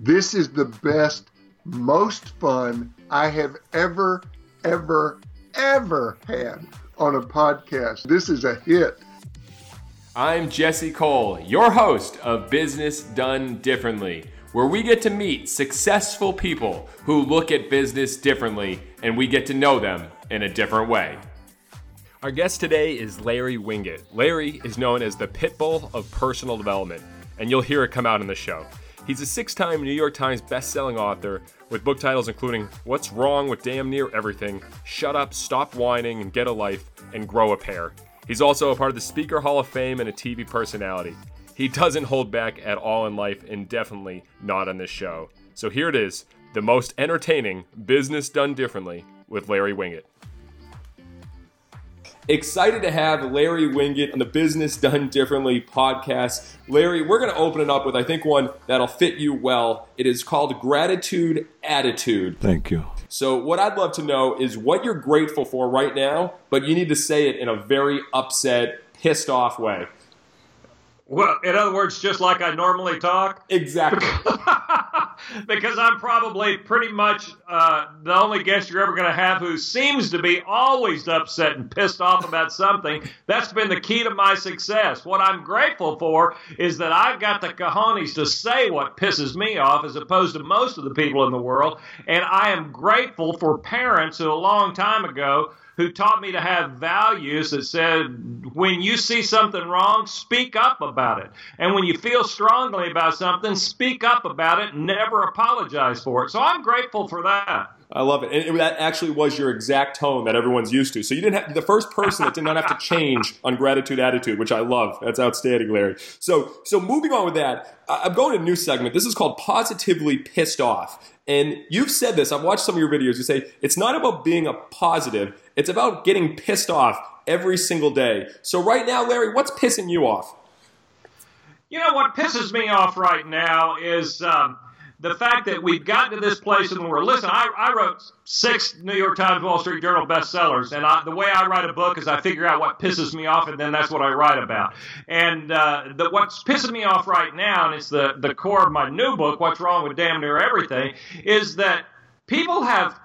This is the best, most fun I have ever, ever, ever had on a podcast. This is a hit. I'm Jesse Cole, your host of Business Done Differently, where we get to meet successful people who look at business differently and we get to know them in a different way. Our guest today is Larry Winget. Larry is known as the Pitbull of personal development, and you'll hear it come out in the show. He's a six time New York Times best-selling author with book titles including What's Wrong with Damn Near Everything, Shut Up, Stop Whining, and Get a Life, and Grow a Pair. He's also a part of the Speaker Hall of Fame and a TV personality. He doesn't hold back at all in life, and definitely not on this show. So here it is the most entertaining business done differently with Larry Winget. Excited to have Larry Winget on the Business Done Differently podcast. Larry, we're going to open it up with, I think, one that'll fit you well. It is called Gratitude Attitude. Thank you. So, what I'd love to know is what you're grateful for right now, but you need to say it in a very upset, pissed off way. Well, in other words, just like I normally talk? Exactly. because I'm probably pretty much uh, the only guest you're ever going to have who seems to be always upset and pissed off about something. That's been the key to my success. What I'm grateful for is that I've got the cojones to say what pisses me off as opposed to most of the people in the world. And I am grateful for parents who a long time ago who taught me to have values that said when you see something wrong, speak up about it. And when you feel strongly about something, speak up about it and never apologize for it. So I'm grateful for that. I love it. And that actually was your exact tone that everyone's used to. So you didn't have the first person that did not have to change on gratitude attitude, which I love. That's outstanding, Larry. So so moving on with that, I'm going to a new segment. This is called Positively Pissed Off. And you've said this, I've watched some of your videos. You say it's not about being a positive, it's about getting pissed off every single day. So right now, Larry, what's pissing you off? You know what pisses me off right now is um, the fact that we've gotten to this place in the world. Listen, I, I wrote six New York Times, Wall Street Journal bestsellers, and I, the way I write a book is I figure out what pisses me off, and then that's what I write about. And uh, the, what's pissing me off right now, and it's the the core of my new book, What's Wrong with Damn Near Everything, is that people have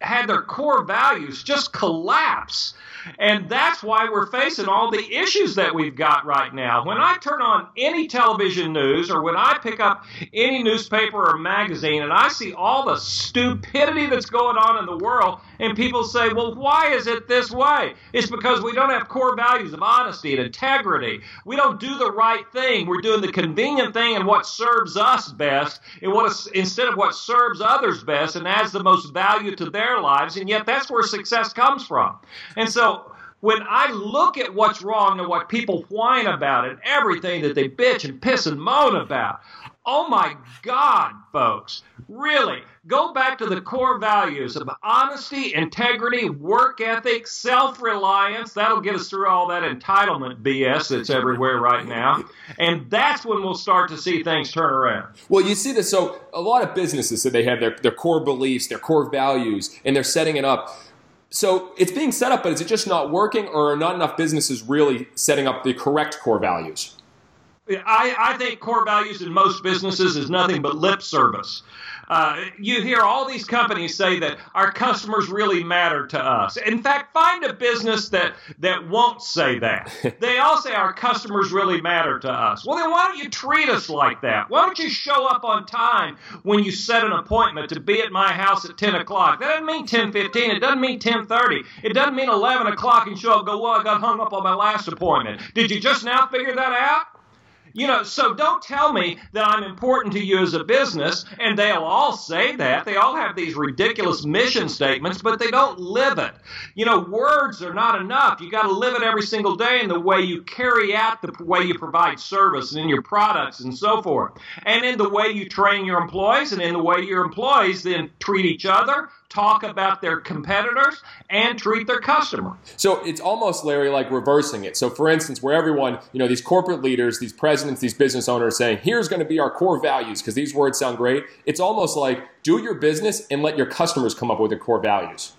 had their core values just collapse. And that's why we're facing all the issues that we've got right now. When I turn on any television news or when I pick up any newspaper or magazine and I see all the stupidity that's going on in the world, and people say, well, why is it this way? It's because we don't have core values of honesty and integrity. We don't do the right thing. We're doing the convenient thing and what serves us best and instead of what serves others best and adds the most value to their lives. And yet that's where success comes from. And so when I look at what's wrong and what people whine about and everything that they bitch and piss and moan about, oh my God, folks, really, go back to the core values of honesty, integrity, work ethic, self reliance. That'll get us through all that entitlement BS that's everywhere right now. And that's when we'll start to see things turn around. Well, you see this. So, a lot of businesses say they have their, their core beliefs, their core values, and they're setting it up so it's being set up, but is it just not working, or are not enough businesses really setting up the correct core values? I, I think core values in most businesses is nothing but lip service. Uh, you hear all these companies say that our customers really matter to us. In fact, find a business that that won't say that. they all say our customers really matter to us. Well, then why don't you treat us like that? Why don't you show up on time when you set an appointment to be at my house at 10 o'clock? That doesn't mean 10:15. It doesn't mean 10:30. It doesn't mean 11 o'clock and show up. Go, well, I got hung up on my last appointment. Did you just now figure that out? You know, so don't tell me that I'm important to you as a business, and they'll all say that. They all have these ridiculous mission statements, but they don't live it. You know, words are not enough. You got to live it every single day in the way you carry out the way you provide service and in your products and so forth, and in the way you train your employees, and in the way your employees then treat each other, talk about their competitors, and treat their customer. So it's almost, Larry, like reversing it. So, for instance, where everyone, you know, these corporate leaders, these presidents, these business owners saying, here's going to be our core values, because these words sound great. It's almost like do your business and let your customers come up with their core values.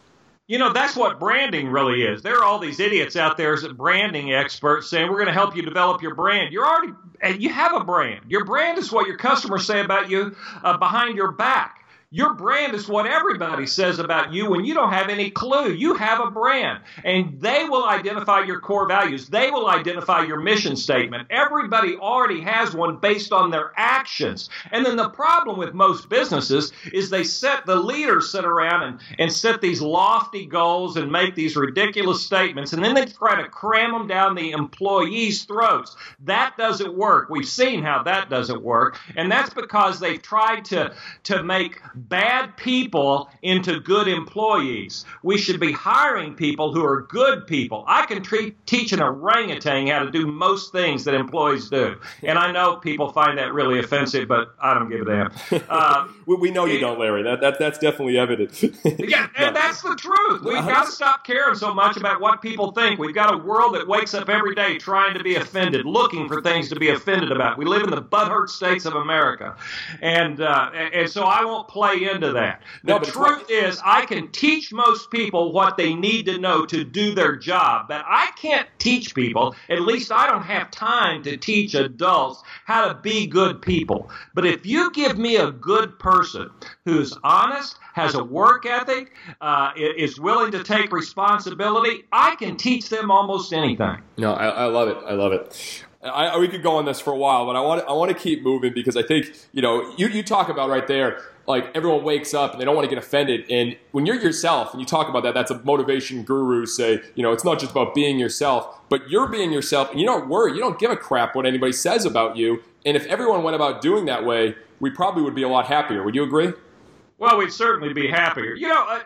you know, that's what branding really is. There are all these idiots out there as branding experts saying we're going to help you develop your brand. You're already, and you have a brand. Your brand is what your customers say about you uh, behind your back. Your brand is what everybody says about you when you don't have any clue. You have a brand, and they will identify your core values. They will identify your mission statement. Everybody already has one based on their actions. And then the problem with most businesses is they set the leaders sit around and, and set these lofty goals and make these ridiculous statements, and then they try to cram them down the employees' throats. That doesn't work. We've seen how that doesn't work, and that's because they've tried to to make bad people into good employees. We should be hiring people who are good people. I can treat, teach an orangutan how to do most things that employees do. And I know people find that really offensive, but I don't give a damn. Uh, we, we, know you don't, Larry. That, that, that's definitely evident. yeah, and that's the truth. We've got to stop caring so much about what people think. We've got a world that wakes up every day trying to be offended, looking for things to be offended about. We live in the butthurt states of America. And, uh, and so I won't play play into that. The no, truth is, I can teach most people what they need to know to do their job, but I can't teach people, at least I don't have time to teach adults how to be good people. But if you give me a good person who's honest, has a work ethic, uh, is willing to take responsibility, I can teach them almost anything. No, I, I love it. I love it. I, we could go on this for a while, but I want I want to keep moving because I think you know you, you talk about right there like everyone wakes up and they don't want to get offended. And when you're yourself and you talk about that, that's a motivation guru say, you know, it's not just about being yourself, but you're being yourself and you don't worry. You don't give a crap what anybody says about you. And if everyone went about doing that way, we probably would be a lot happier. Would you agree? Well, we'd certainly be happier. You know, uh,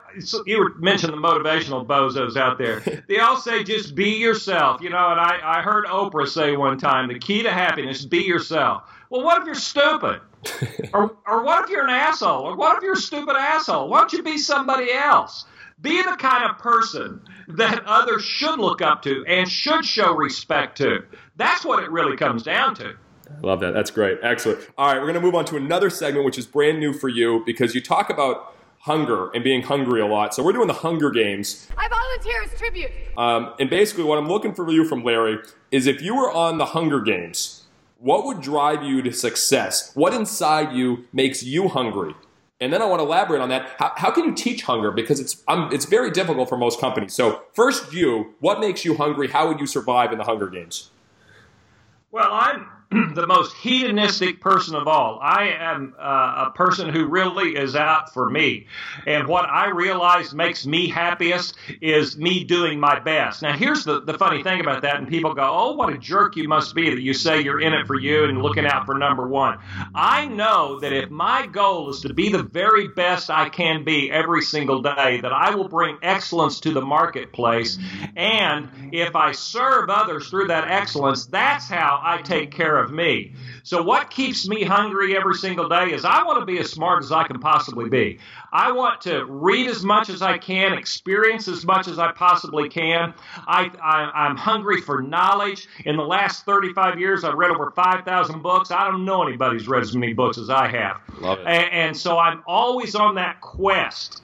you were mentioned the motivational bozos out there. They all say just be yourself. You know, and I, I heard Oprah say one time the key to happiness be yourself. Well, what if you're stupid? or, or what if you're an asshole? Or what if you're a stupid asshole? Why don't you be somebody else? Be the kind of person that others should look up to and should show respect to. That's what it really comes down to. Love that. That's great. Excellent. All right, we're going to move on to another segment, which is brand new for you because you talk about hunger and being hungry a lot. So we're doing the Hunger Games. I volunteer as tribute. Um, and basically, what I'm looking for you from Larry is if you were on the Hunger Games what would drive you to success? What inside you makes you hungry? And then I want to elaborate on that. How, how can you teach hunger? Because it's it's very difficult for most companies. So first, you, what makes you hungry? How would you survive in the Hunger Games? Well, I'm the most hedonistic person of all. I am uh, a person who really is out for me. And what I realize makes me happiest is me doing my best. Now, here's the, the funny thing about that. And people go, oh, what a jerk you must be that you say you're in it for you and looking out for number one. I know that if my goal is to be the very best I can be every single day, that I will bring excellence to the marketplace. And if I serve others through that excellence, that's how I take care of of me. So, what keeps me hungry every single day is I want to be as smart as I can possibly be. I want to read as much as I can, experience as much as I possibly can. I, I, am hungry for knowledge. In the last 35 years, I've read over 5,000 books. I don't know anybody who's read as many books as I have. Love it. And, and so I'm always on that quest.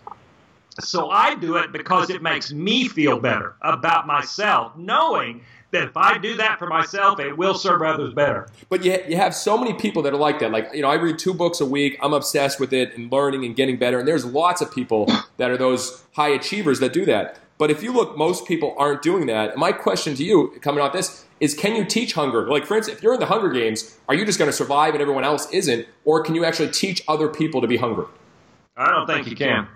So I do it because it makes me feel better about myself, knowing that if I do that for myself, it will serve others better. But you, you have so many people that are like that. Like, you know, I read two books a week. I'm obsessed with it and learning and getting better. And there's lots of people that are those high achievers that do that. But if you look, most people aren't doing that. And my question to you, coming off this, is can you teach hunger? Like, for instance, if you're in the Hunger Games, are you just going to survive and everyone else isn't? Or can you actually teach other people to be hungry? I don't think you can.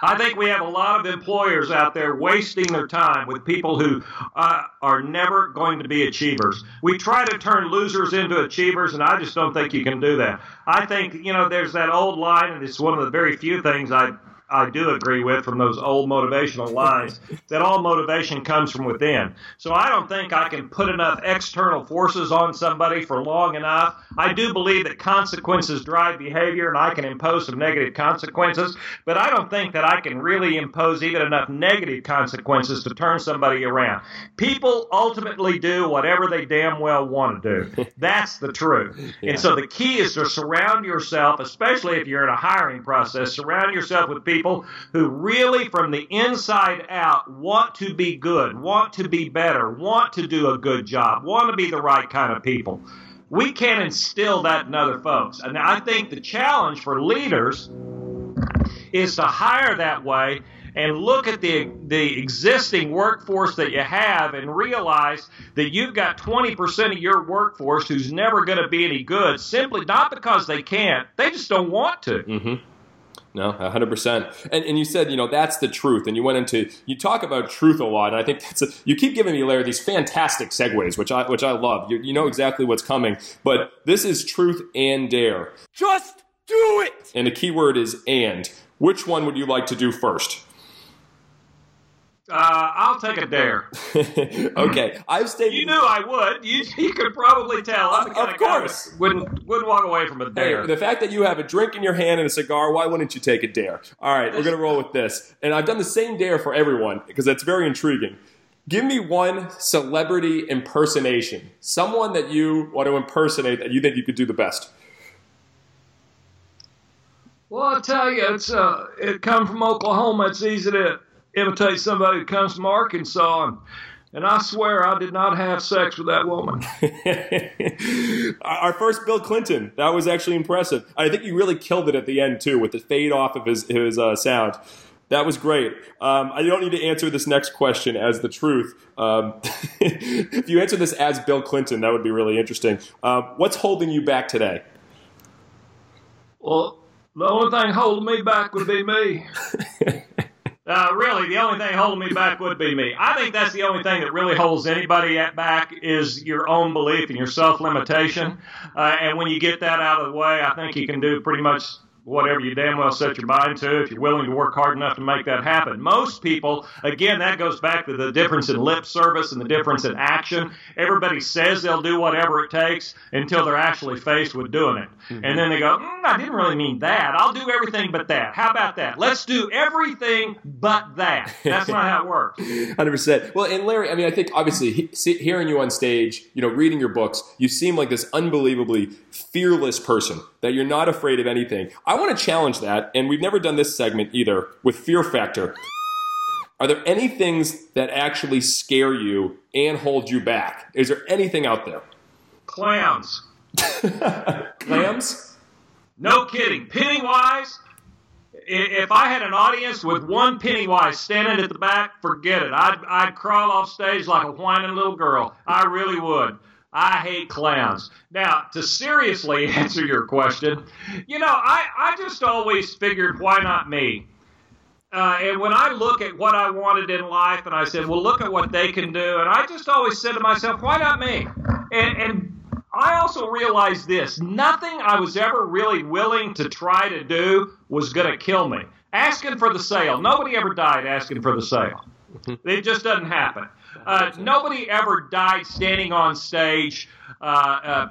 I think we have a lot of employers out there wasting their time with people who uh, are never going to be achievers. We try to turn losers into achievers, and I just don't think you can do that. I think, you know, there's that old line, and it's one of the very few things I I do agree with from those old motivational lines that all motivation comes from within. So I don't think I can put enough external forces on somebody for long enough. I do believe that consequences drive behavior and I can impose some negative consequences, but I don't think that I can really impose even enough negative consequences to turn somebody around. People ultimately do whatever they damn well want to do. That's the truth. Yeah. And so the key is to surround yourself, especially if you're in a hiring process, surround yourself with people people who really, from the inside out, want to be good, want to be better, want to do a good job, want to be the right kind of people. We can't instill that in other folks. And I think the challenge for leaders is to hire that way and look at the the existing workforce that you have and realize that you've got 20% of your workforce who's never going to be any good simply not because they can't they just don't want to mm-hmm. No, 100%. And, and you said, you know, that's the truth. And you went into, you talk about truth a lot. And I think that's a, you keep giving me, Larry, these fantastic segues, which I, which I love. You, you know exactly what's coming. But this is truth and dare. Just do it! And the key word is and. Which one would you like to do first? Uh, I'll take a dare. okay, I've stated. You knew I would. You, you could probably tell. I'm the kind of, of course. wouldn't wouldn't walk away from a dare. Hey, the fact that you have a drink in your hand and a cigar, why wouldn't you take a dare? All right, we're gonna roll with this, and I've done the same dare for everyone because that's very intriguing. Give me one celebrity impersonation, someone that you want to impersonate that you think you could do the best. Well, I'll tell you, it's uh, it come from Oklahoma. It's easy to imitate somebody who comes from Arkansas, and, and I swear I did not have sex with that woman. Our first Bill Clinton, that was actually impressive. I think you really killed it at the end too with the fade off of his his uh, sound. That was great. Um, I don't need to answer this next question as the truth. Um, if you answer this as Bill Clinton, that would be really interesting. Uh, what's holding you back today? Well, the only thing holding me back would be me. Uh, really, the only thing holding me back would be me. I think that's the only thing that really holds anybody back is your own belief and your self limitation. Uh, and when you get that out of the way, I think you can do pretty much whatever you damn well set your mind to if you're willing to work hard enough to make that happen. Most people, again, that goes back to the difference in lip service and the difference in action. Everybody says they'll do whatever it takes until they're actually faced with doing it. Mm-hmm. And then they go, mm, I didn't really mean that. I'll do everything but that. How about that? Let's do everything but that. That's not how it works. 100%. Well, and Larry, I mean, I think obviously hearing you on stage, you know, reading your books, you seem like this unbelievably fearless person that you're not afraid of anything. I want to challenge that, and we've never done this segment either with Fear Factor. Are there any things that actually scare you and hold you back? Is there anything out there? Clowns. Clams? No kidding. Pennywise, if I had an audience with one Pennywise standing at the back, forget it. I'd, I'd crawl off stage like a whining little girl. I really would. I hate clowns. Now, to seriously answer your question, you know, I, I just always figured, why not me? Uh, and when I look at what I wanted in life, and I said, well, look at what they can do, and I just always said to myself, why not me? And, and I also realized this nothing I was ever really willing to try to do was going to kill me. Asking for the sale, nobody ever died asking for the sale. It just doesn't happen. Uh, nobody ever died standing on stage, uh, uh,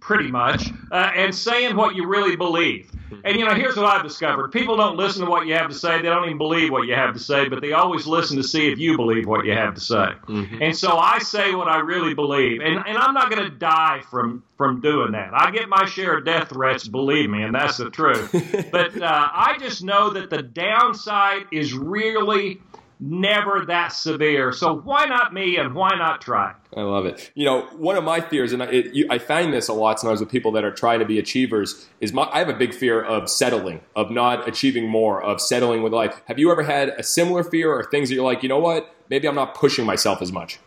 pretty much, uh, and saying what you really believe. And you know, here's what I've discovered: people don't listen to what you have to say; they don't even believe what you have to say, but they always listen to see if you believe what you have to say. Mm-hmm. And so I say what I really believe, and, and I'm not going to die from from doing that. I get my share of death threats, believe me, and that's the truth. but uh, I just know that the downside is really never that severe. So why not me and why not try? I love it. You know, one of my fears, and I, it, you, I find this a lot sometimes with people that are trying to be achievers, is my, I have a big fear of settling, of not achieving more, of settling with life. Have you ever had a similar fear or things that you're like, you know what, maybe I'm not pushing myself as much?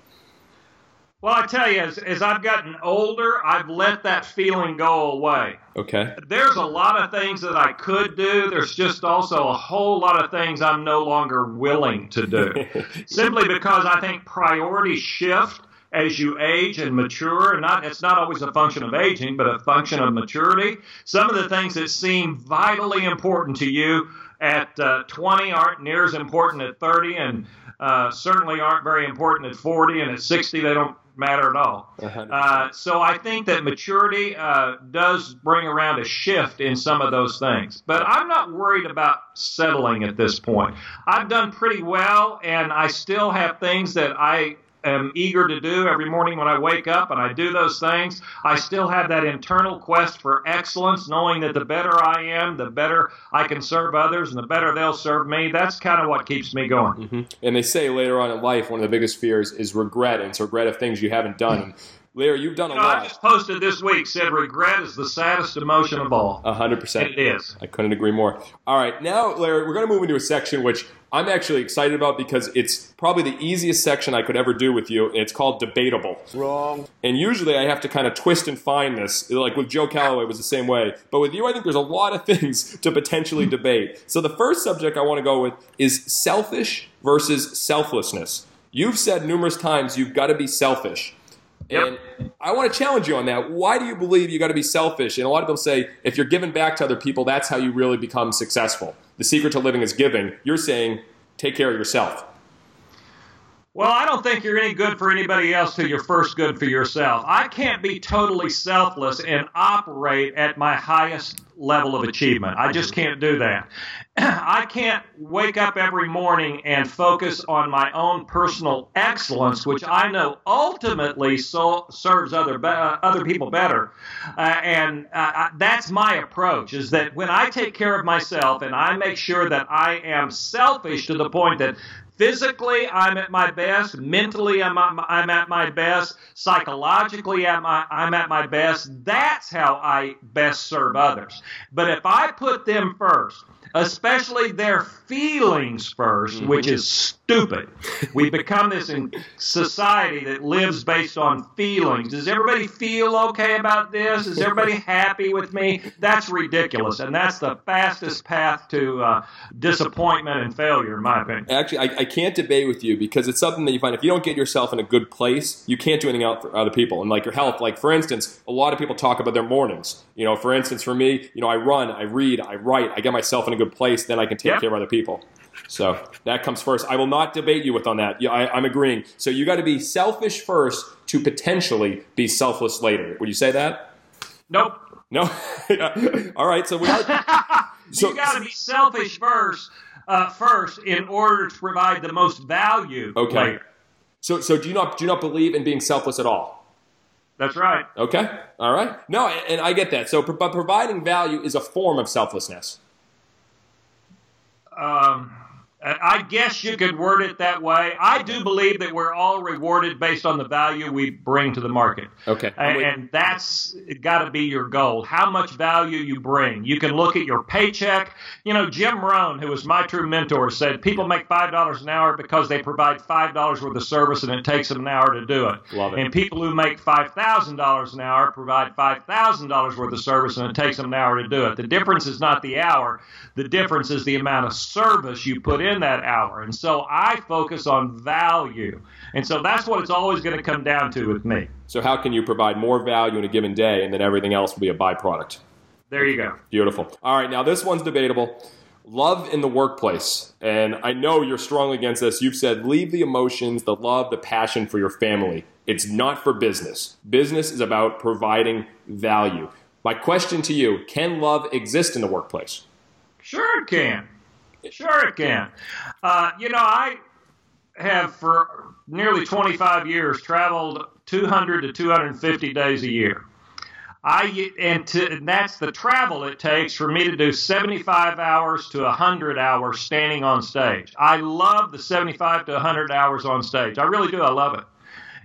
Well, I tell you, as, as I've gotten older, I've let that feeling go away. Okay. There's a lot of things that I could do. There's just also a whole lot of things I'm no longer willing to do. Simply because I think priorities shift as you age and mature. And not, it's not always a function of aging, but a function of maturity. Some of the things that seem vitally important to you at uh, 20 aren't near as important at 30, and uh, certainly aren't very important at 40, and at 60 they don't matter at all. Uh, so I think that maturity uh, does bring around a shift in some of those things. But I'm not worried about settling at this point. I've done pretty well, and I still have things that I am eager to do every morning when I wake up and I do those things, I still have that internal quest for excellence, knowing that the better I am, the better I can serve others and the better they'll serve me. That's kind of what keeps me going. Mm-hmm. And they say later on in life, one of the biggest fears is regret, and it's regret of things you haven't done. Larry, you've done a You know, lot. I just posted this week said regret is the saddest emotion of all. A hundred percent. It is. I couldn't agree more. All right, now, Larry, we're going to move into a section which I'm actually excited about because it's probably the easiest section I could ever do with you, and it's called debatable. Wrong. And usually I have to kind of twist and find this. Like with Joe Calloway was the same way. But with you, I think there's a lot of things to potentially debate. So the first subject I want to go with is selfish versus selflessness. You've said numerous times you've got to be selfish. Yep. And I want to challenge you on that. Why do you believe you got to be selfish? And a lot of people say if you're giving back to other people, that's how you really become successful. The secret to living is giving. You're saying take care of yourself. Well, I don't think you're any good for anybody else till you're first good for yourself. I can't be totally selfless and operate at my highest level of achievement. I just can't do that. I can't wake up every morning and focus on my own personal excellence, which I know ultimately so, serves other be- uh, other people better. Uh, and uh, that's my approach: is that when I take care of myself and I make sure that I am selfish to the point that physically i'm at my best. Mentally i'm at my, I'm at my best. Psychologically I'm, I'm at my best. That's how i best serve others. But if i put them first especially their feelings 1st which is stupid we've become this in society that lives based on feelings does everybody feel okay about this is everybody happy with me that's ridiculous and that's the fastest path to uh, disappointment and failure in my opinion Actually, I, I can't debate with you because it's something that you find if you don't get yourself in a good place, you can't do anything out for other people. And like your health, like for instance, a lot of people talk about their mornings. You know, for instance, for me, you know, I run, I read, I write, I get myself in a good place, then I can take Yep. care of other people. So that comes first. I will not debate you with on that. Yeah, I, I'm agreeing. So you got to be selfish first to potentially be selfless later. Would you say that? nope No. All right. So we are. So you got to be selfish first, uh, first, in order to provide the most value. Okay. later. So so do you not do you not believe in being selfless at all? That's right. Okay. All right. No, and and I get that. So, but providing value is a form of selflessness. Um, I guess you could word it that way. I do believe that we're all rewarded based on the value we bring to the market. Okay. And, and that's got to be your goal. How much value you bring. You can look at your paycheck. You know, Jim Rohn, who was my true mentor, said people make five dollars an hour because they provide five dollars worth of service, and it takes them an hour to do it. Love it. And people who make five thousand dollars an hour provide five thousand dollars worth of service, and it takes them an hour to do it. The difference is not the hour. The difference is the amount of service you put in that hour. And so I focus on value. And so that's what it's always going to come down to with me. so, how can you provide more value in a given day, and then everything else will be a byproduct? There you go. Beautiful. All right. Now this one's debatable. Love in the workplace, and I know you're strongly against this. You've said leave the emotions, the love, the passion for your family. It's not for business. Business is about providing value. My question to you: Can love exist in the workplace? Sure it can. Sure it can. Uh, you know, I have for nearly 25 years traveled 200 to 250 days a year. I and, to, and that's the travel it takes for me to do 75 hours to 100 hours standing on stage. I love the 75 to 100 hours on stage. I really do. I love it.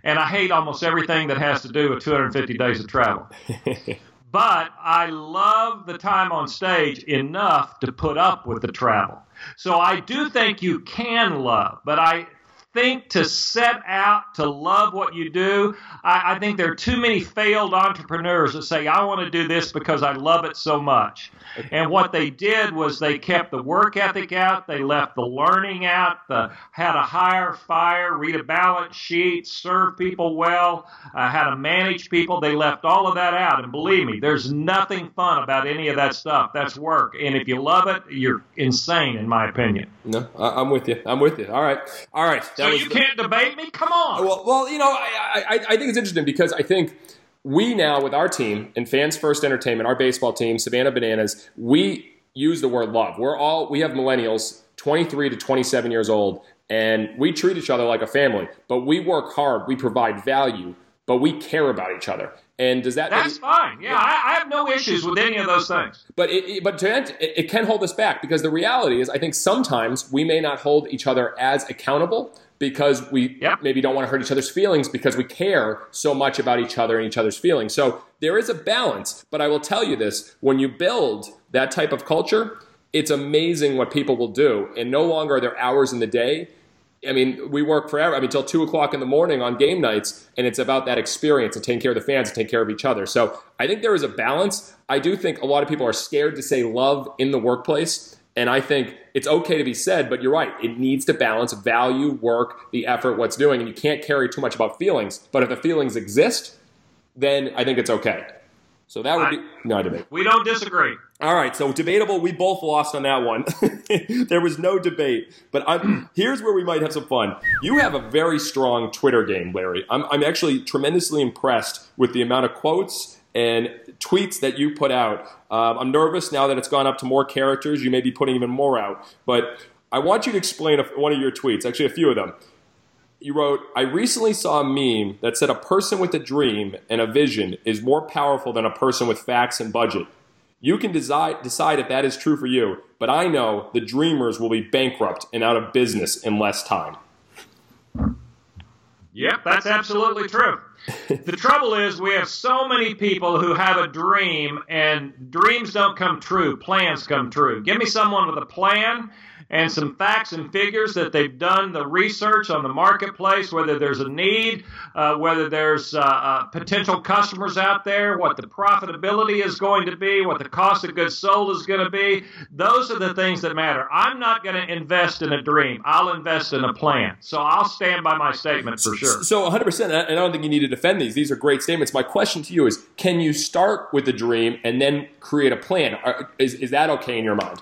And I hate almost everything that has to do with 250 days of travel. but I love the time on stage enough to put up with the travel. So I do think you can love, but I think to set out to love what you do, I, I think there are too many failed entrepreneurs that say, I want to do this because I love it so much. And what they did was they kept the work ethic out, they left the learning out, the how to hire, fire, read a balance sheet, serve people well, uh, how to manage people. They left all of that out. And believe me, there's nothing fun about any of that stuff. That's work. And if you love it, you're insane, in my opinion. No, I, I'm with you. I'm with you. All right. All right. That So was you can't debate me? Come on. Well, well, you know, I, I, I think it's interesting because I think we now, with our team and Fans First Entertainment, our baseball team, Savannah Bananas, we use the word love. We're all we have millennials, 23 to 27 years old, and we treat each other like a family, but we work hard, we provide value, but we care about each other. And does that? That's fine. Yeah, I, I, have no issues with any of those things. But it, it but to, it, it can hold us back because the reality is, I think sometimes we may not hold each other as accountable because we yep. maybe don't want to hurt each other's feelings because we care so much about each other and each other's feelings. So there is a balance. But I will tell you this: when you build that type of culture, it's amazing what people will do. And no longer are there hours in the day I mean, we work forever. I mean, till two o'clock in the morning on game nights, and it's about that experience and taking care of the fans and taking care of each other. So I think there is a balance. I do think a lot of people are scared to say love in the workplace, and I think it's okay to be said, but you're right. It needs to balance value, work, the effort, what's doing, and you can't carry too much about feelings. But if the feelings exist, then I think it's okay. So that would be no debate. We don't disagree. All right, so debatable. We both lost on that one. there was no debate. But I'm, here's where we might have some fun. You have a very strong Twitter game, Larry. I'm, I'm actually tremendously impressed with the amount of quotes and tweets that you put out. Um, I'm nervous now that it's gone up to more characters. You may be putting even more out. But I want you to explain one of your tweets, actually, a few of them you wrote, I recently saw a meme that said a person with a dream and a vision is more powerful than a person with facts and budget. You can decide, decide if that is true for you, but I know the dreamers will be bankrupt and out of business in less time. Yep, that's absolutely true. The trouble is, we have so many people who have a dream, and dreams don't come true, plans come true. Give me someone with a plan and some facts and figures that they've done the research on the marketplace, whether there's a need, uh, whether there's uh, uh, potential customers out there, what the profitability is going to be, what the cost of goods sold is going to be. Those are the things that matter. I'm not going to invest in a dream. I'll invest in a plan. So I'll stand by my statement for sure. So 100%, and I don't think you need to defend these. These are great statements. My question to you is can you start with a dream and then create a plan? Is, is that okay in your mind?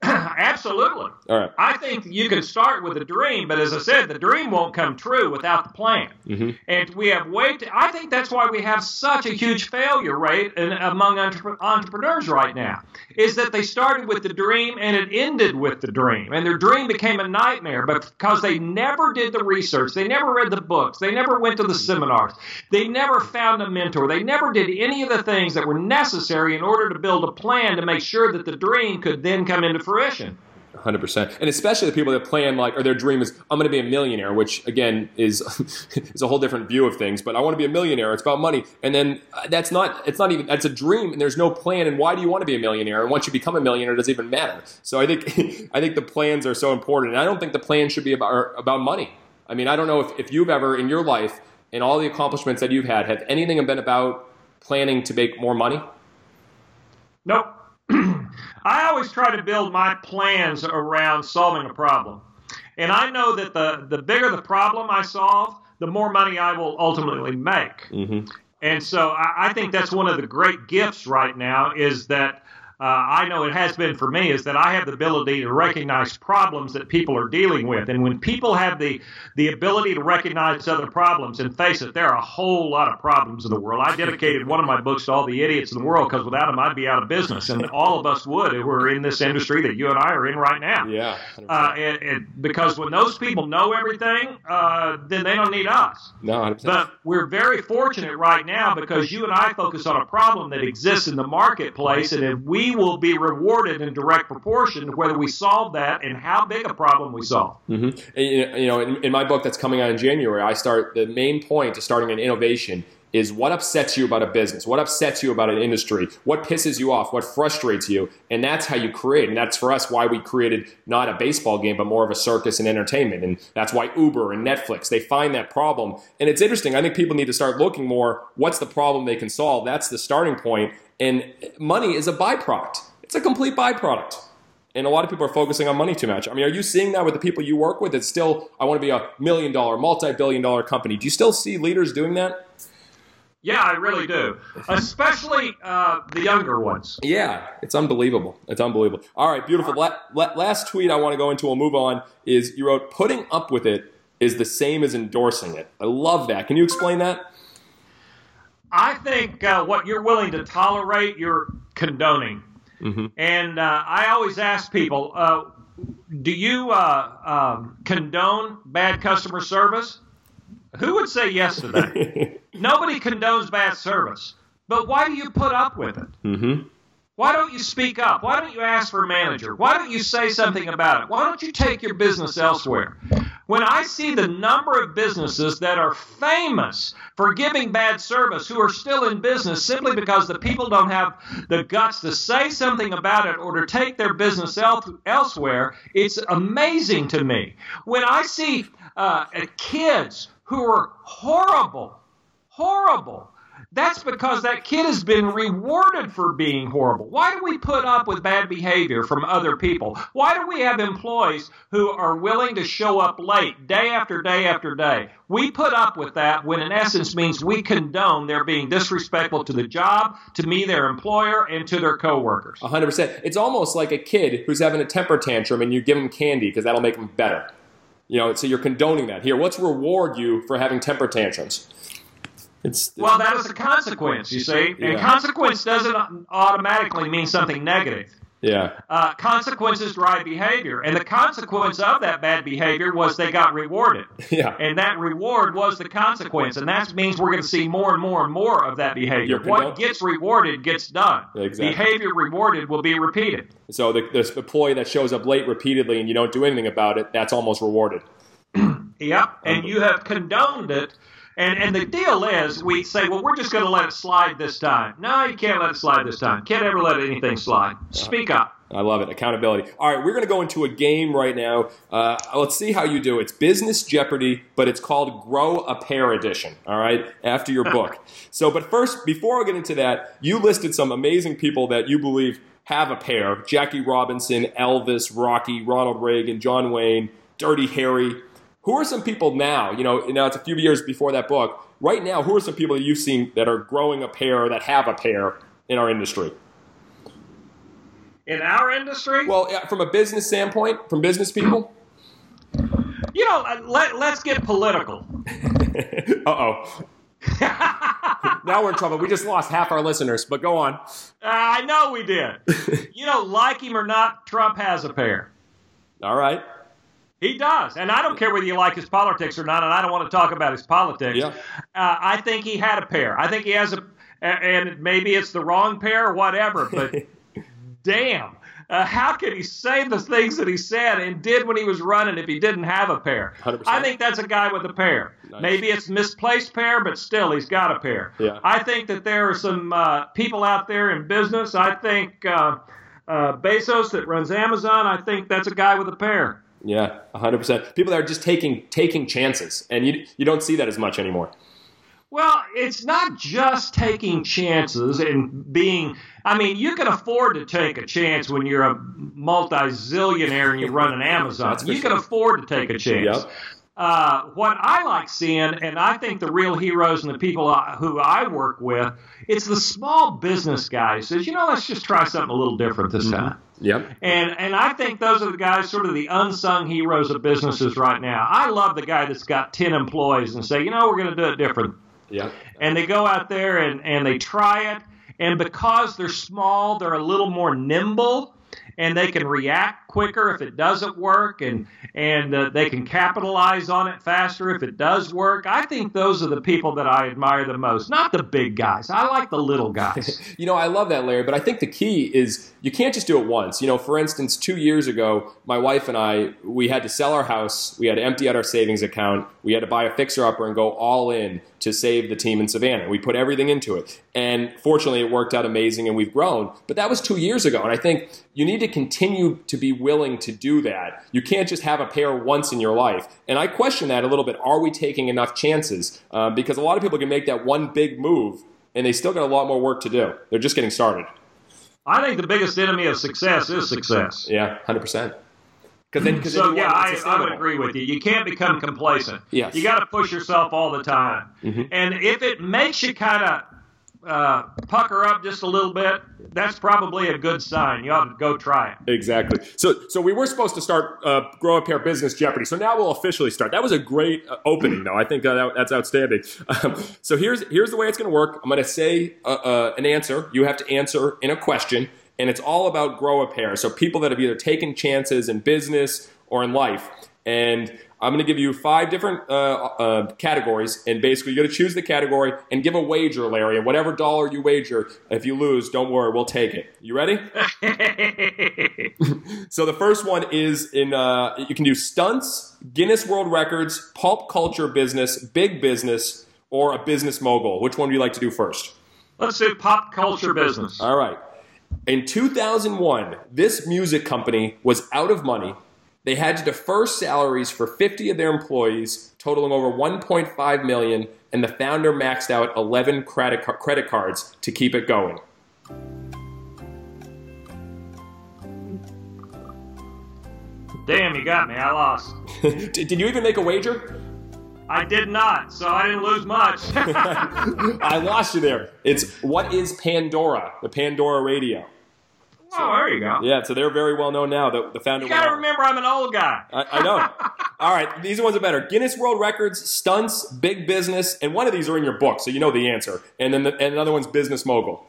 Absolutely. All right. I think you can start with a dream, but as I said, the dream won't come true without the plan. Mm-hmm. And we have way. I think that's why we have such a huge failure rate in, among entre- entrepreneurs right now. Is that they started with the dream and it ended with the dream, and their dream became a nightmare. Because they never did the research, they never read the books, they never went to the seminars, they never found a mentor, they never did any of the things that were necessary in order to build a plan to make sure that the dream could then come into fruition. 100% and especially the people that plan like or their dream is i'm going to be a millionaire which again is is a whole different view of things but i want to be a millionaire. It's about money. And then uh, that's not it's not even that's a dream and there's no plan and why do you want to be a millionaire? And once you become a millionaire it doesn't even matter. So i think i think the plans are so important and i don't think the plan should be about about money. I mean i don't know if, if you've ever in your life and all the accomplishments that you've had have anything been about planning to make more money? Nope I always try to build my plans around solving a problem. And I know that the, the bigger the problem I solve, the more money I will ultimately make. Mm-hmm. And so I, I, think that's one of the great gifts right now is that uh, I know it has been for me is that I have the ability to recognize problems that people are dealing with. And when people have the, the ability to recognize other problems, and face it, there are a whole lot of problems in the world. I dedicated one of my books to all the idiots in the world because without them, I'd be out of business. And all of us would who are in this industry that you and I are in right now. Yeah. Uh, and, and because when those people know everything, uh, then they don't need us. No, 100%. But we're very fortunate right now because you and I focus on a problem that exists in the marketplace. And if we will be rewarded in direct proportion to whether we solve that and how big a problem we solve. Mm-hmm. And, you know, in, in my book that's coming out in January, I start the main point to starting an innovation is what upsets you about a business, what upsets you about an industry, what pisses you off, what frustrates you, and that's how you create. And that's for us why we created not a baseball game, but more of a circus and entertainment. And that's why Uber and Netflix they find that problem. And it's interesting. I think people need to start looking more. What's the problem they can solve? That's the starting point. And money is a byproduct. It's a complete byproduct. And a lot of people are focusing on money too much. I mean, are you seeing that with the people you work with? It's still, I want to be a million dollar, multi billion dollar company. Do you still see leaders doing that? Yeah, I really do. Especially uh, the younger ones. Yeah, it's unbelievable. It's unbelievable. All right, beautiful. La- la- last tweet I want to go into, we'll move on, is you wrote, putting up with it is the same as endorsing it. I love that. Can you explain that? I think uh, what you're willing to tolerate, you're condoning. Mm-hmm. And uh, I always ask people, uh, do you uh, um, condone bad customer service? Who would say yes to that? Nobody condones bad service. But why do you put up with it? Mm-hmm. Why don't you speak up? Why don't you ask for a manager? Why don't you say something about it? Why don't you take your business elsewhere? When I see the number of businesses that are famous for giving bad service who are still in business simply because the people don't have the guts to say something about it or to take their business el- elsewhere, it's amazing to me. When I see uh, kids who are horrible, horrible, that's because that kid has been rewarded for being horrible. Why do we put up with bad behavior from other people? Why do we have employees who are willing to show up late day after day after day? We put up with that when in essence means we condone their being disrespectful to the job, to me, their employer, and to their coworkers. 100%. It's almost like a kid who's having a temper tantrum and you give him candy because that'll make him better. You know, so you're condoning that. Here, let's reward you for having temper tantrums. It's, well, that is a consequence, you see. And consequence doesn't automatically mean something negative. yeah, Uh, consequences drive behavior. And the consequence of that bad behavior was they got rewarded. yeah. And that reward was the consequence. And that means we're going to see more and more and more of that behavior. What gets rewarded gets done. Exactly. Behavior rewarded will be repeated. So the, the employee that shows up late repeatedly and you don't do anything about it, that's almost rewarded. Yep. And you have condoned it. And, and the deal is, we say, well, we're just going to let it slide this time. No, you can't let it slide this time. Can't ever let anything slide. Speak up. I love it. Accountability. All right, we're going to go into a game right now. Uh, let's see how you do. It's Business Jeopardy, but it's called Grow a Pair Edition. All right, after your book. So, but first, before I get into that, you listed some amazing people that you believe have a pair Jackie Robinson, Elvis, Rocky, Ronald Reagan, John Wayne, Dirty Harry. Who are some people now? You know, now it's a few years before that book. Right now, who are some people that you've seen that are growing a pair that have a pair in our industry? In our industry, Well, yeah, from a business standpoint, from business people. you know, uh, let, let's get political. uh oh. now we're in trouble. We just lost half our listeners, but go on. Uh, I know we did. you know, like him or not, Trump has a pair. All right. He does, and I don't care whether you like his politics or not, and I don't want to talk about his politics. Yeah. Uh, I think he had a pair. I think he has a, and maybe it's the wrong pair or whatever, but damn. Uh, how could he say the things that he said and did when he was running if he didn't have a pair? 100%. I think that's a guy with a pair. Nice. Maybe it's misplaced pair, but still he's got a pair. Yeah. I think that there are some uh, people out there in business. I think uh, uh, Bezos that runs Amazon. I think that's a guy with a pair. Yeah, 100%. People that are just taking taking chances, and you you don't see that as much anymore. Well, it's not just taking chances and being. I mean, you can afford to take a chance when you're a multi-zillionaire and you run an Amazon. You can afford to take a chance. Yep. Uh, what I like seeing, and I think the real heroes and the people I- who I work with, it's the small business guy who says, you know, let's just try something a little different this time. Yep. And and I think those are the guys, sort of the unsung heroes of businesses right now. I love the guy that's got ten employees and say, you know, we're going to do it different Yep. and they go out there and, and they try it. And because they're small, they're a little more nimble and they can react quicker if it doesn't work and, and uh, they can capitalize on it faster if it does work. I think those are the people that I admire the most, not the big guys. I like the little guys. You know, I love that, Larry, but I think the key is you can't just do it once. You know, for instance, two years ago, my wife and I, we had to sell our house, we had to empty out our savings account, we had to buy a fixer upper and go all in to save the team in Savannah. We put everything into it. And fortunately, it worked out amazing and we've grown. But that was two years ago. And I think you need to continue to be willing to do that. You can't just have a pair once in your life. And I question that a little bit. Are we taking enough chances? Um, because a lot of people can make that one big move and they still got a lot more work to do. They're just getting started. I think the biggest enemy of success is success. Yeah, hundred percent. Because then, because So yeah, I, I would agree with you. You can't become complacent. Yes. You got to push yourself all the time. And if it makes you kind of uh, pucker up just a little bit, that's probably a good sign. You ought to go try it. Exactly. So, so we were supposed to start uh, grow a pair business Jeopardy. So now we'll officially start. That was a great uh, opening, though. I think uh, that, that's outstanding. Um, so here's here's the way it's going to work. I'm going to say uh, an answer. You have to answer in a question, and it's all about grow a pair. So people that have either taken chances in business or in life. And I'm going to give you five different uh, uh, categories, and basically you got to choose the category and give a wager, Larry. And whatever dollar you wager, if you lose, don't worry, we'll take it. You ready? so the first one is in uh, you can do stunts, Guinness World Records, pop culture business, big business, or a business mogul. Which one do you like to do first? Let's do pop culture business. All right. In 2001, this music company was out of money. They had to defer salaries for 50 of their employees, totaling over 1.5 million, and the founder maxed out 11 credit, credit cards to keep it going. Damn, you got me. I lost. Did you even make a wager? I did not, so I didn't lose much. I lost you there. It's what is Pandora? The Pandora Radio. Oh, there you go. Yeah, so they're very well known now. The, the founder. You gotta remember, I'm an old guy. I, I know. All right, these ones are better. Guinness World Records, stunts, big business, and one of these are in your book, so you know the answer. And then the, and another one's business mogul.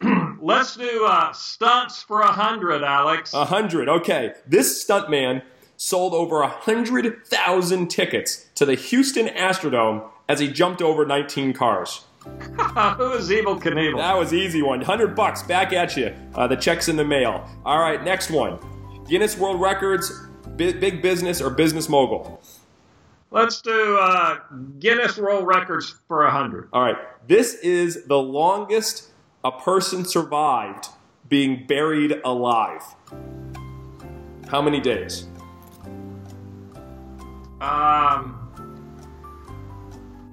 Let's do uh, stunts for a hundred, Alex. A hundred. Okay, this stuntman sold over a hundred thousand tickets to the Houston Astrodome as he jumped over 19 cars. Who is Evel Knievel? That was easy one. Hundred bucks back at you. Uh, the check's in the mail. All right, next one. Guinness World Records, bi- big business or business mogul. Let's do uh, Guinness World Records for a hundred. All right. This is the longest a person survived being buried alive. How many days? Um,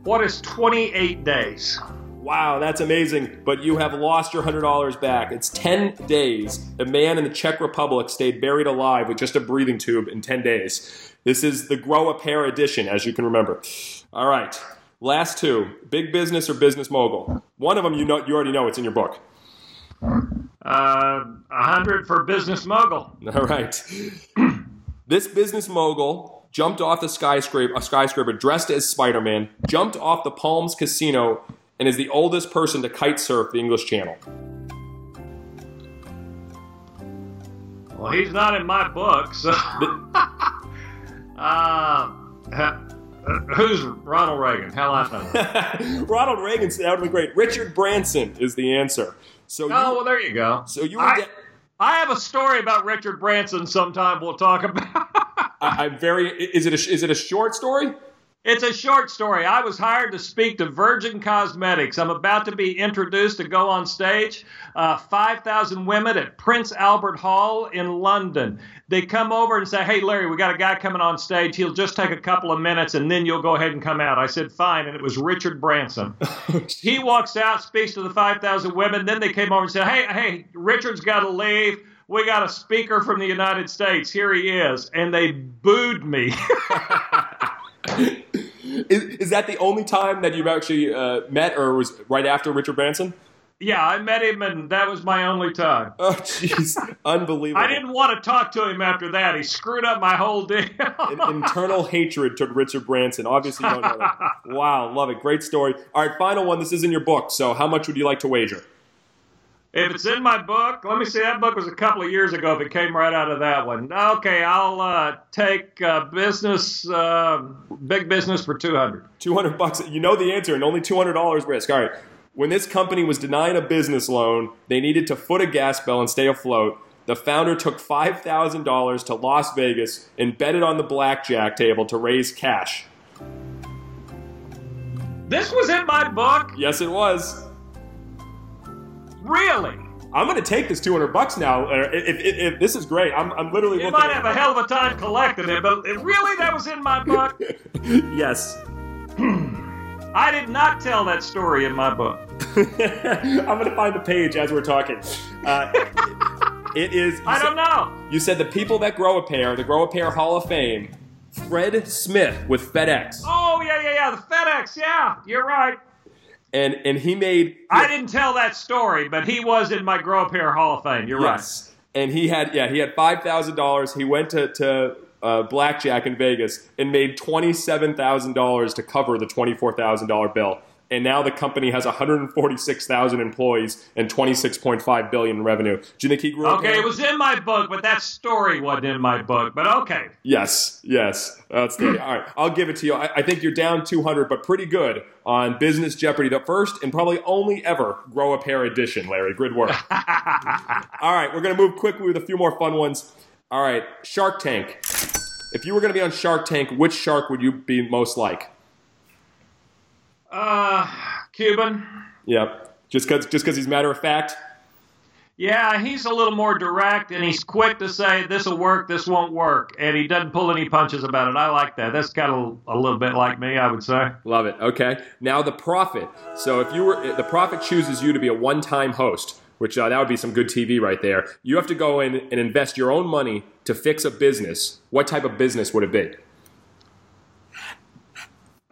what is 28 days? Wow, that's amazing. But you have lost your $100 back. It's 10 days. A man in the Czech Republic stayed buried alive with just a breathing tube in 10 days. This is the Grow a Pair edition, as you can remember. All right. Last two big business or business mogul. One of them you know you already know it's in your book. Uh, a hundred for business mogul. All right. this business mogul jumped off the skyscraper, a skyscraper dressed as Spider-Man, jumped off the Palms Casino, and is the oldest person to kite surf the English Channel. Well, he's not in my book, so. uh, who's Ronald Reagan? Hell, I know. Ronald Reagan said out of the great. Richard Branson is the answer. So you, Oh, well, there you go. so you I, de- I have a story about Richard Branson sometime we'll talk about. I, I'm very. Is it a is it a short story? It's a short story. I was hired to speak to Virgin Cosmetics. I'm about to be introduced to go on stage. Uh, 5,000 women at Prince Albert Hall in London. They come over and say, Hey, Larry, we got a guy coming on stage. He'll just take a couple of minutes and then you'll go ahead and come out. I said, Fine. And it was Richard Branson. he walks out, speaks to the 5,000 women. Then they came over and said, Hey, hey, Richard's got to leave. We got a speaker from the United States. Here he is. And they booed me. Is, is that the only time that you've actually uh, met, or was right after Richard Branson? Yeah, I met him, and that was my only time. Oh, jeez, unbelievable! I didn't want to talk to him after that. He screwed up my whole deal. Internal hatred toward Richard Branson. Obviously, you don't know that. Wow, love it. Great story. All right, final one. This is in your book. So, how much would you like to wager? If it's in my book, let me see. That book was a couple of years ago. If it came right out of that one, okay, I'll uh, take uh, business, uh, big business for two hundred. 200 bucks. You know the answer, and only $200 risk. All right. When this company was denied a business loan, they needed to foot a gas bill and stay afloat. The founder took $5,000 to Las Vegas and bet it on the blackjack table to raise cash. This was in my book, Yes, it was. Really. I'm going to take this 200 bucks now. Uh, If, if, if, this is great. I'm, I'm literally You looking might at- have a hell of a time collecting it, but really, that was in my book. yes. I did not tell that story in my book. I'm going to find the page as we're talking. Uh, it is. I said- don't know. You said the people that grow a pair, the Grow a Pair Hall of Fame, Fred Smith with FedEx, Oh yeah, yeah, yeah. The FedEx. Yeah, you're right. And and he made I didn't tell that story, but he was in my Grow a Pair Hall of Fame. You're yes, and he had yeah he had five thousand dollars. He went to to uh, blackjack in Vegas and made twenty seven thousand dollars to cover the twenty four thousand dollar bill. And now the company has 146,000 employees and 26.5 billion in revenue. Do you think he grew up? Okay, it was in my book, but that story wasn't in my book. But okay. Yes, yes, that's the All right, I'll give it to you. I, I think you're down 200, but pretty good on Business Jeopardy, the first and probably only ever grow a pair edition. Larry, good work. All right, we're gonna move quickly with a few more fun ones. All right, Shark Tank. If you were going to be on Shark Tank, which shark would you be most like? Uh, Cuban. Yep. Just because just because he's matter of fact. Yeah, he's a little more direct, and he's quick to say this will work, this won't work, and he doesn't pull any punches about it. I like that. That's kind of a little bit like me, I would say. Love it. Okay. Now the Profit. So if you were the Profit chooses you to be a one-time host, which uh, that would be some good TV right there. You have to go in and invest your own money to fix a business. What type of business would it be?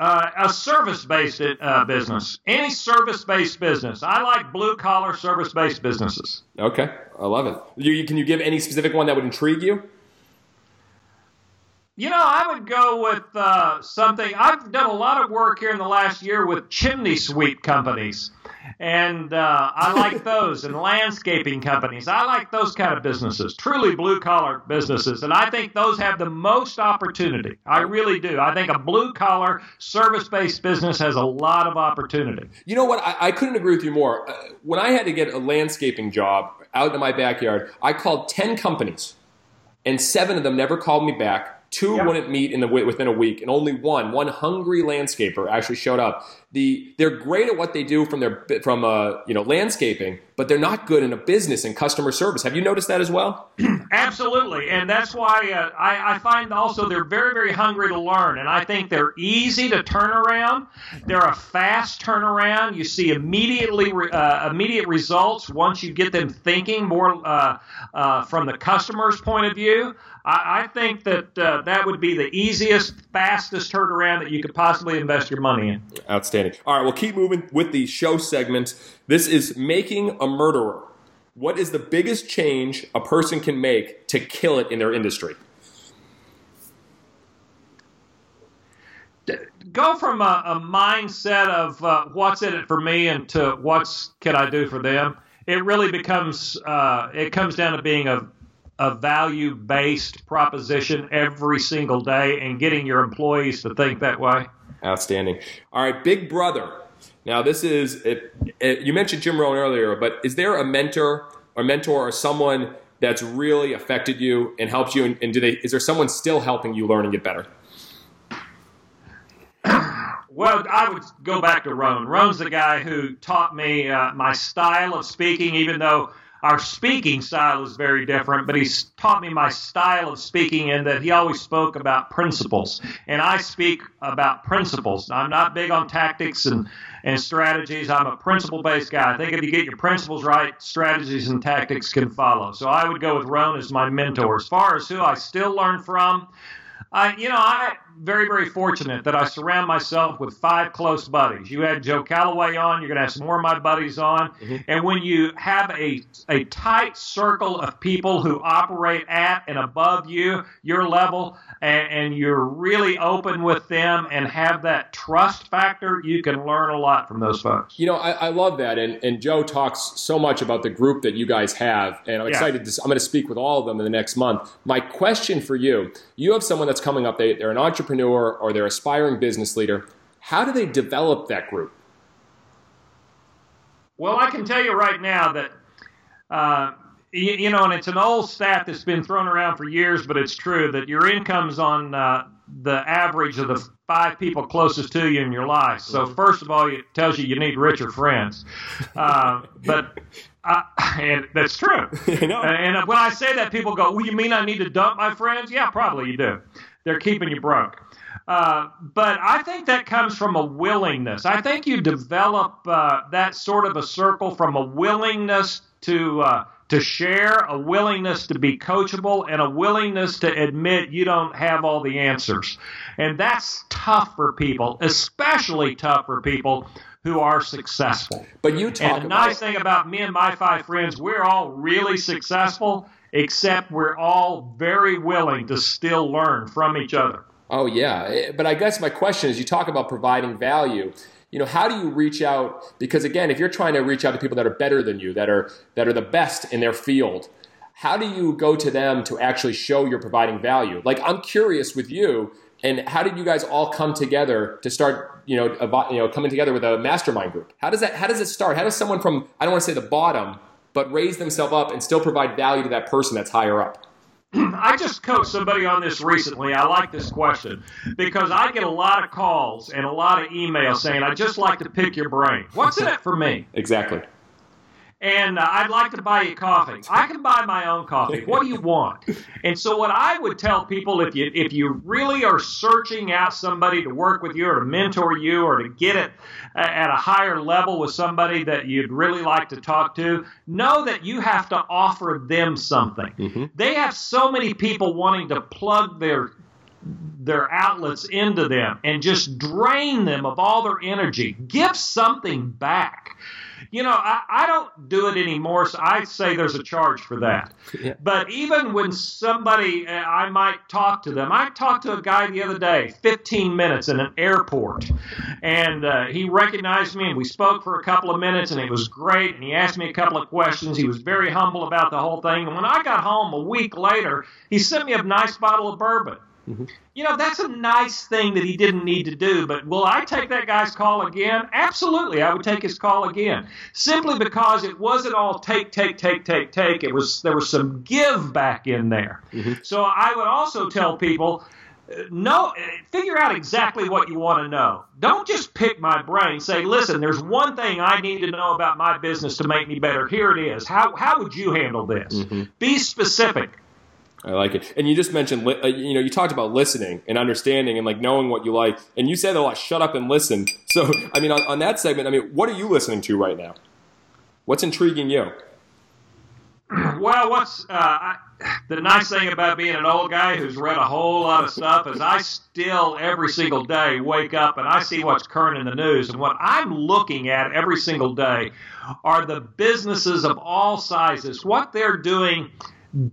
Uh, a service-based uh, business, any service-based business. I like blue-collar service-based businesses. Okay, I love it. You, can you give any specific one that would intrigue you? You know, I would go with uh, something. I've done a lot of work here in the last year with chimney sweep companies and uh, I like those and landscaping companies. I like those kind of businesses, truly blue collar businesses, and I think those have the most opportunity. I really do. I think a blue collar service based business has a lot of opportunity. You know what? I, I couldn't agree with you more. Uh, when I had to get a landscaping job out in my backyard, I called ten companies, and seven of them never called me back Two yep. wouldn't meet in the within a week, and only one, one hungry landscaper, actually showed up. The they're great at what they do from their from uh, you know landscaping, but they're not good in a business and customer service. Have you noticed that as well? Absolutely, and that's why uh, I, I find also they're very very hungry to learn, and I think they're easy to turn around. They're a fast turnaround. You see immediately uh, immediate results once you get them thinking more uh, uh, from the customer's point of view. I, I think that uh, that would be the easiest, fastest turnaround that you could possibly invest your money in. Outstanding. All right, we'll keep moving with the show segment. This is making a murderer. What is the biggest change a person can make to kill it in their industry? Go from a, a mindset of uh, what's in it for me and to what's can I do for them. It really becomes uh, it comes down to being a a value based proposition every single day and getting your employees to think that way. Outstanding. All right, Big Brother. Now, this is, it, it, you mentioned Jim Rohn earlier, but is there a mentor or mentor or someone that's really affected you and helped you? And, and do they, is there someone still helping you learn and get better? Well, I would go back to Rohn. Rohn's the guy who taught me uh, my style of speaking, even though our speaking style is very different, but he's taught me my style of speaking in that he always spoke about principles. And I speak about principles. I'm not big on tactics and, and strategies. I'm a principle based guy. I think if you get your principles right, strategies and tactics can follow. So I would go with Rohn as my mentor. As far as who I still learn from, I, you know, I very, very fortunate that I surround myself with five close buddies. You had Joe Calloway on. You're going to have some more of my buddies on. Mm-hmm. And when you have a a tight circle of people who operate at and above you, your level, and, and you're really open with them and have that trust factor, you can learn a lot from those folks. You know, I, I love that. And, and Joe talks so much about the group that you guys have. And I'm excited yeah. to, I'm going to speak with all of them in the next month. My question for you, you have someone that's coming up, they, they're an entrepreneur or they're aspiring business leader. How do they develop that group? Well, I can tell you right now that uh, you, you, know, and it's an old stat that's been thrown around for years, but it's true that your income's on uh, the average of the five people closest to you in your life. So first of all, it tells you you need richer friends. Uh, but uh, and that's true. and when I say that, people go, "Well, you mean I need to dump my friends?" Yeah, probably you do. They're keeping you broke. Uh, but I think that comes from a willingness. I think you develop uh, that sort of a circle from a willingness to uh, to share, a willingness to be coachable, and a willingness to admit you don't have all the answers. And that's tough for people, especially tough for people who are successful. But you talk and the nice thing about me and my five friends, we're all really successful, except we're all very willing to still learn from each other. Oh yeah, eh, but I guess my question is, you talk about providing value. You know how do you reach out? Because again if you're trying to reach out to people that are better than you that are that are the best in their field how do you go to them to actually show you're providing value? Like i'm curious with you and how did you guys all come together to start you know you know coming together with a mastermind group? How does that how does it start? How does someone from i don't want to say the bottom but raise themselves up and still provide value to that person that's higher up I just coached somebody on this recently. I like this question because I get a lot of calls and a lot of emails saying, "I just like to pick your brain. What's in it for me?" Exactly and uh, I'd like to buy you coffee. I can buy my own coffee. What do you want? And so, what I would tell people if you if you really are searching out somebody to work with you or to mentor you or to get it at a higher level with somebody that you'd really like to talk to, know that you have to offer them something. Mm-hmm. They have so many people wanting to plug their their outlets into them and just drain them of all their energy. Give something back. You know, I, I don't do it anymore, so I say there's a charge for that. Yeah. But even when somebody, uh, I might talk to them. I talked to a guy the other day, 15 minutes in an airport, and uh, he recognized me, and we spoke for a couple of minutes, and it was great. And he asked me a couple of questions. He was very humble about the whole thing. And when I got home a week later, he sent me a nice bottle of bourbon. Mm-hmm. You know, that's a nice thing that he didn't need to do, but will I take that guy's call again? Absolutely, I would take his call again. Simply because it wasn't all take, take, take, take, take. It was there was some give back in there. Mm-hmm. So I would also tell people no, figure out exactly what you want to know don't just pick my brain say listen there's one thing i need to know about my business to make me better here it is how, how would you handle this mm-hmm. be specific I like it. And you just mentioned, uh, you know, you talked about listening and understanding and like knowing what you like. And you said a lot, shut up and listen. So, I mean, on, on that segment, I mean, what are you listening to right now? What's intriguing you? Well, what's uh, I, the nice thing about being an old guy who's read a whole lot of stuff is I still every single day wake up and I see what's current in the news. And what I'm looking at every single day are the businesses of all sizes, what they're doing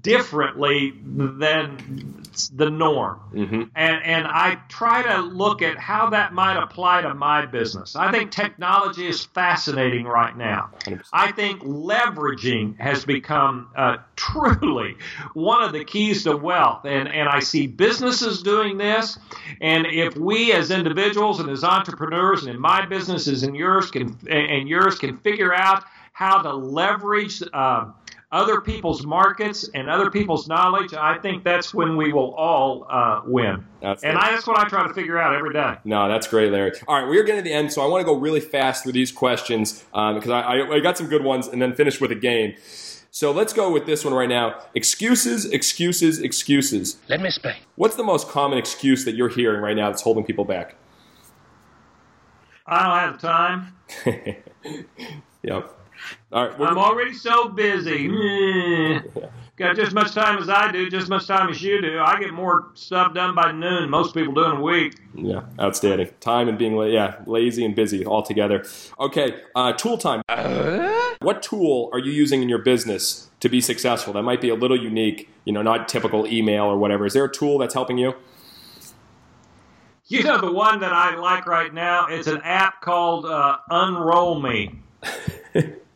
differently than the norm. Mm-hmm. And, and I try to look at how that might apply to my business. I think technology is fascinating right now. 100%. I think leveraging has become uh, truly one of the keys to wealth. And, and I see businesses doing this. And if we as individuals and as entrepreneurs, and in my businesses and yours can and yours can figure out how to leverage uh, other people's markets and other people's knowledge, I think that's when we will all uh, win. That's and I, that's what I try to figure out every day. No, that's great, Larry. All right, we're getting to the end, so I want to go really fast through these questions um, because I, I, I got some good ones and then finish with a game. So let's go with this one right now. Excuses, excuses, excuses. Let me explain. What's the most common excuse that you're hearing right now that's holding people back? I don't have the time. yep. All right, I'm already so busy. Got just as much time as I do, just as much time as you do. I get more stuff done by noon. Most people do in a week. Yeah, outstanding. Time and being la- yeah lazy and busy all together. Okay, uh, tool time. Uh? What tool are you using in your business to be successful? That might be a little unique. You know, not typical email or whatever. Is there a tool that's helping you? You know the one that I like right now. It's an app called uh, Unroll Me.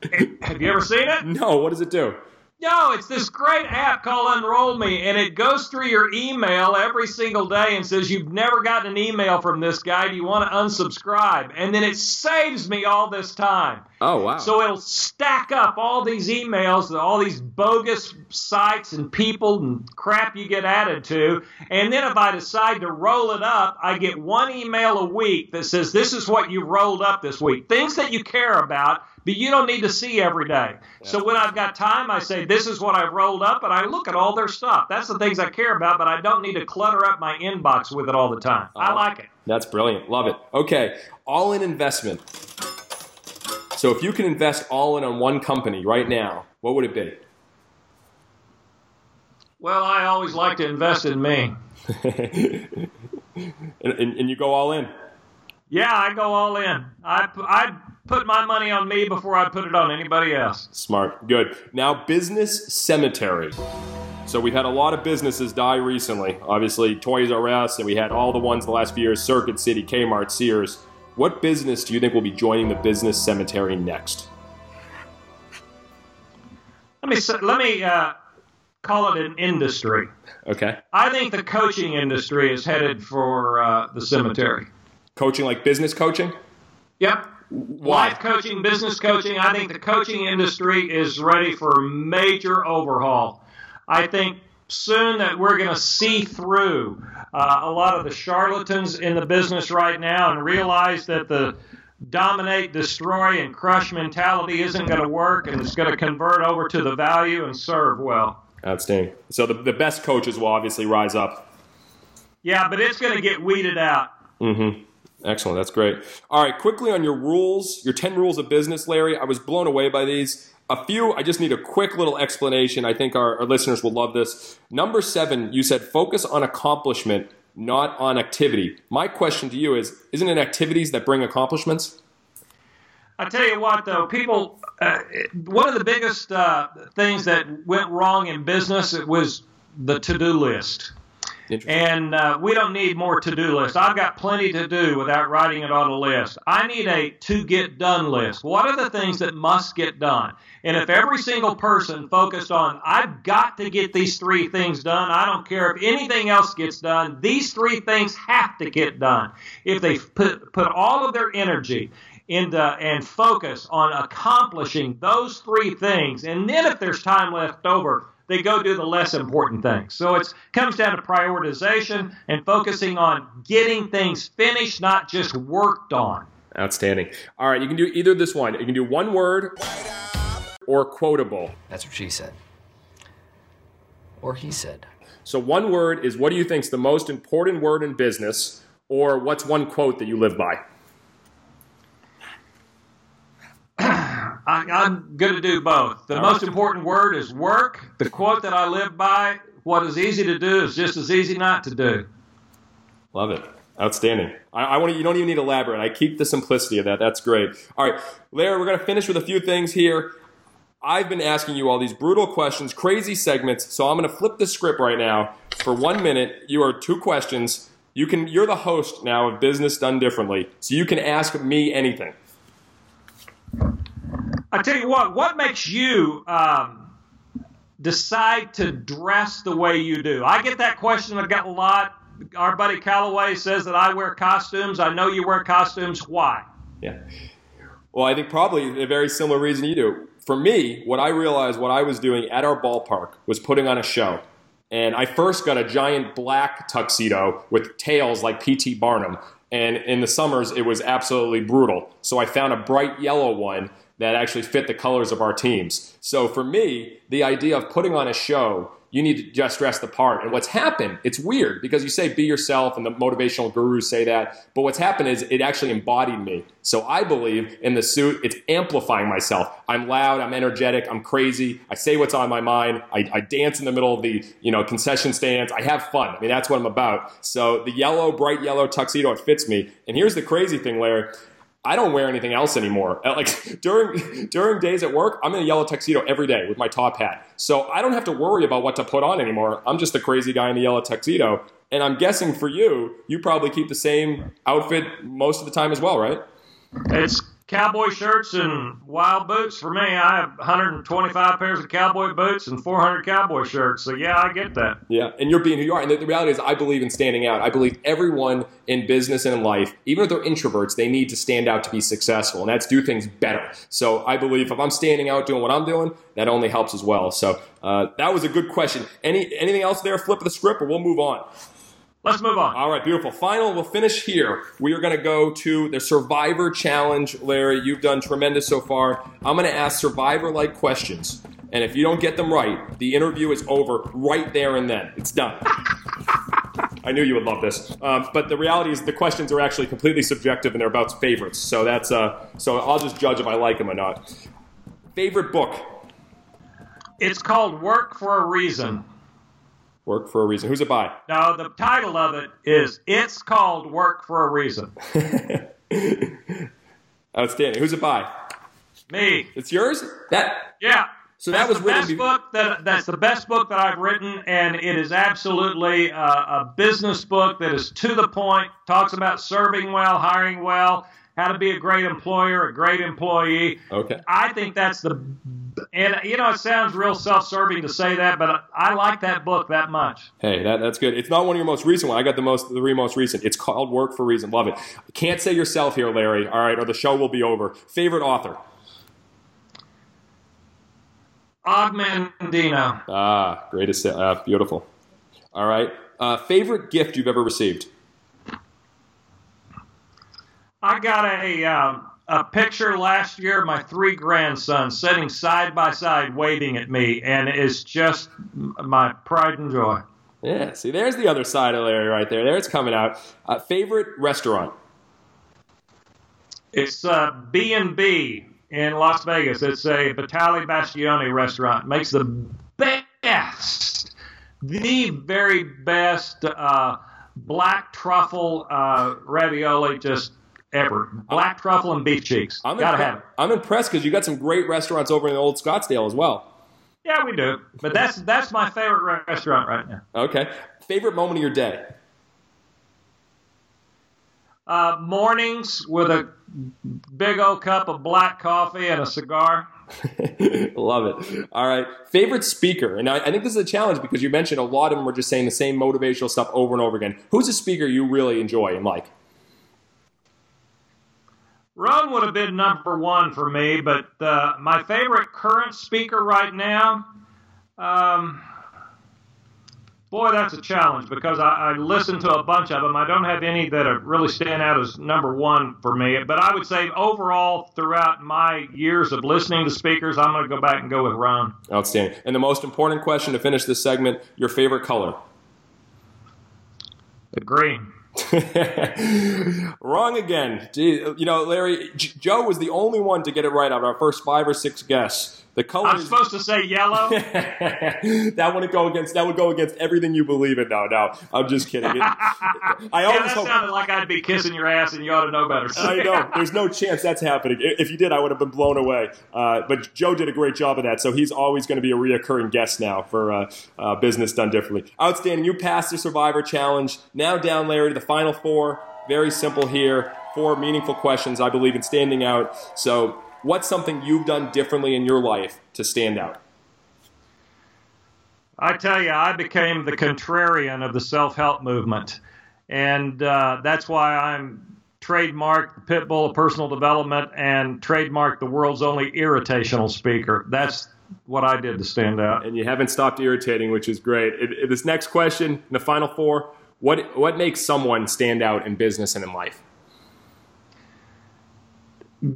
Have you ever seen it? No. What does it do? No, it's this great app called Unroll Me, and it goes through your email every single day and says, You've never gotten an email from this guy. Do you want to unsubscribe? And then it saves me all this time. Oh, wow. So it'll stack up all these emails, all these bogus sites and people and crap you get added to. And then if I decide to roll it up, I get one email a week that says, This is what you rolled up this week. Things that you care about but you don't need to see every day. So when I've got time, I say, this is what I've rolled up, and I look at all their stuff. That's the things I care about, but I don't need to clutter up my inbox with it all the time. I uh-huh. like it. That's brilliant. Love it. Okay, all in investment. So if you can invest all in on one company right now, what would it be? Well, I always like to invest in me. and, and, and, you go all in? Yeah, I go all in. I, I put my money on me before I put it on anybody else. Smart. Good. Now, business cemetery. So we've had a lot of businesses die recently. Obviously, Toys R Us, and we had all the ones the last few years: Circuit City, Kmart, Sears. What business do you think will be joining the business cemetery next? Let me let me uh, call it an industry. Okay. I think the coaching industry is headed for uh, the cemetery. Coaching like business coaching? Yep. Why? Life coaching, business coaching. I think the coaching industry is ready for a major overhaul. I think soon that we're going to see through uh, a lot of the charlatans in the business right now and realize that the dominate, destroy, and crush mentality isn't going to work and it's going to convert over to the value and serve well. Outstanding. So the, the best coaches will obviously rise up. Yeah, but it's going to get weeded out. Mm-hmm. Excellent. That's great. All right, quickly on your rules, your 10 rules of business, Larry. I was blown away by these. A few, I just need a quick little explanation. I think our, our listeners will love this. Number seven, you said focus on accomplishment, not on activity. My question to you is Isn't it activities that bring accomplishments? I tell you what, though, people, uh, one of the biggest uh, things that went wrong in business was the to-do list. And uh, we don't need more to-do lists. I've got plenty to do without writing it on a list. I need a to-get done list. What are the things that must get done? And if every single person focused on, I've got to get these three things done. I don't care if anything else gets done. These three things have to get done. If they put put all of their energy into and focus on accomplishing those three things, and then if there's time left over they go do the less important things. So it comes down to prioritization and focusing on getting things finished, not just worked on. Outstanding. All right, you can do either this one. You can do one word or quotable. That's what she said. Or he said. So one word is what do you think is the most important word in business, or what's one quote that you live by? I, am going to do both. The most important word is work. The quote that I live by: "What is easy to do is just as easy not to do." Love it. Outstanding. I, I want you don't even need to elaborate. I keep the simplicity of that. That's great. All right, Larry, we're going to finish with a few things here. I've been asking you all these brutal questions, crazy segments, so I'm going to flip the script right now. For one minute, you are two questions. You can, you're the host now of Business Done Differently, so you can ask me anything. I tell you what, what makes you um, decide to dress the way you do? I get that question. I've got a lot. Our buddy Calloway says that I wear costumes. I know you wear costumes. Why? Yeah. Well, I think probably a very similar reason you do. For me, what I realized what I was doing at our ballpark was putting on a show. And I first got a giant black tuxedo with tails like P.T. Barnum. And in the summers, it was absolutely brutal. So I found a bright yellow one that actually fit the colors of our teams. So for me, the idea of putting on a show, you need to just dress the part. And what's happened, it's weird because you say be yourself and the motivational gurus say that, but what's happened is it actually embodied me. So I believe in the suit, it's amplifying myself. I'm loud, I'm energetic, I'm crazy, I say what's on my mind, I, I dance in the middle of the you know concession stands, I have fun. I mean that's what I'm about. So the yellow, bright yellow tuxedo, it fits me. And here's the crazy thing, Larry I don't wear anything else anymore. Uh, like during during days at work, I'm in a yellow tuxedo every day with my top hat. So I don't have to worry about what to put on anymore. I'm just the crazy guy in the yellow tuxedo. And I'm guessing for you, you probably keep the same outfit most of the time as well, right? It's cowboy shirts and wild boots for me. I have 125 pairs of cowboy boots and 400 cowboy shirts. So yeah, I get that. Yeah, and you're being who you are. And the, the reality is, I believe in standing out. I believe everyone in business and in life, even if they're introverts, they need to stand out to be successful, and that's do things better. So I believe if I'm standing out doing what I'm doing, that only helps as well. So uh, that was a good question. Any anything else there? Flip the script, or we'll move on. Let's move on. All right, beautiful. Final, we'll finish here. We are going to go to the Survivor Challenge. Larry, you've done tremendous so far. I'm going to ask Survivor like questions. And if you don't get them right, the interview is over right there and then. It's done. I knew you would love this. Um, but the reality is, the questions are actually completely subjective and they're about favorites. So that's uh, so I'll just judge if I like them or not. Favorite book? It's called Work for a Reason. Work for a reason. Who's it by? No, the title of it is It's Called Work for a Reason. Outstanding. Who's it by? Me. It's yours? That Yeah. So that's that was the best be- book that that's the best book that I've written, and it is absolutely a, a business book that is to the point. Talks about serving well, hiring well, how to be a great employer, a great employee. Okay. I think that's the, and you know, it sounds real self-serving to say that, but I like that book that much. Hey, that, that's good. It's not one of your most recent one. I got the most, the three most recent. It's called Work for Reason. Love it. Can't say yourself here, Larry. All right, or the show will be over. Favorite author? Og Mandino. Ah, greatest. Uh, beautiful. All right. Uh, favorite gift you've ever received? I got a uh, a picture last year of my three grandsons sitting side by side, waving at me, and it's just my pride and joy. Yeah. See, there's the other side of Larry right there. There it's coming out. Uh, favorite restaurant? It's uh, B and B in Las Vegas. It's a Batali Bastianich restaurant. Makes the best, the very best uh, black truffle uh, ravioli just ever. Black truffle and beef cheeks. I'm Gotta impre- have it. I'm impressed because you got some great restaurants over in the old Scottsdale as well. Yeah, we do. But that's that's my favorite restaurant right now. Okay. Favorite moment of your day? Uh, mornings with a big old cup of black coffee and a cigar. Love it. All right. Favorite speaker? And I, I think this is a challenge because you mentioned a lot of them are just saying the same motivational stuff over and over again. Who's a speaker you really enjoy and like? Rohn would have been number one for me, but uh, my favorite current speaker right now, um, boy, that's a challenge because I, I listen to a bunch of them. I don't have any that are really stand out as number one for me. But I would say overall, throughout my years of listening to speakers, I'm going to go back and go with Rohn. Outstanding. And the most important question to finish this segment your favorite color? The green. Wrong again. Gee, you know, Larry, J- Joe was the only one to get it right out of our first five or six guests. The color I'm supposed to say yellow. that would go against that would go against everything you believe in. No, no, I'm just kidding. It- I yeah, always that hope. sounded like I'd be kissing your ass, and you ought to know better. I know. There's no chance that's happening. If you did, I would have been blown away. Uh, but Joe did a great job of that, so he's always going to be a reoccurring guest now for uh, uh, business done differently. Outstanding. You passed the Survivor Challenge. Now down, Larry, to the final four. Very simple here. Four meaningful questions. I believe in standing out. So, what's something you've done differently in your life to stand out? I tell you, I became the contrarian of the self help movement. And uh, that's why I'm trademarked the pit bull of personal development and trademarked the world's only irritational speaker. That's what I did to stand out. and you haven't stopped irritating, which is great. It, it- this next question, in the final four, what what makes someone stand out in business and in life?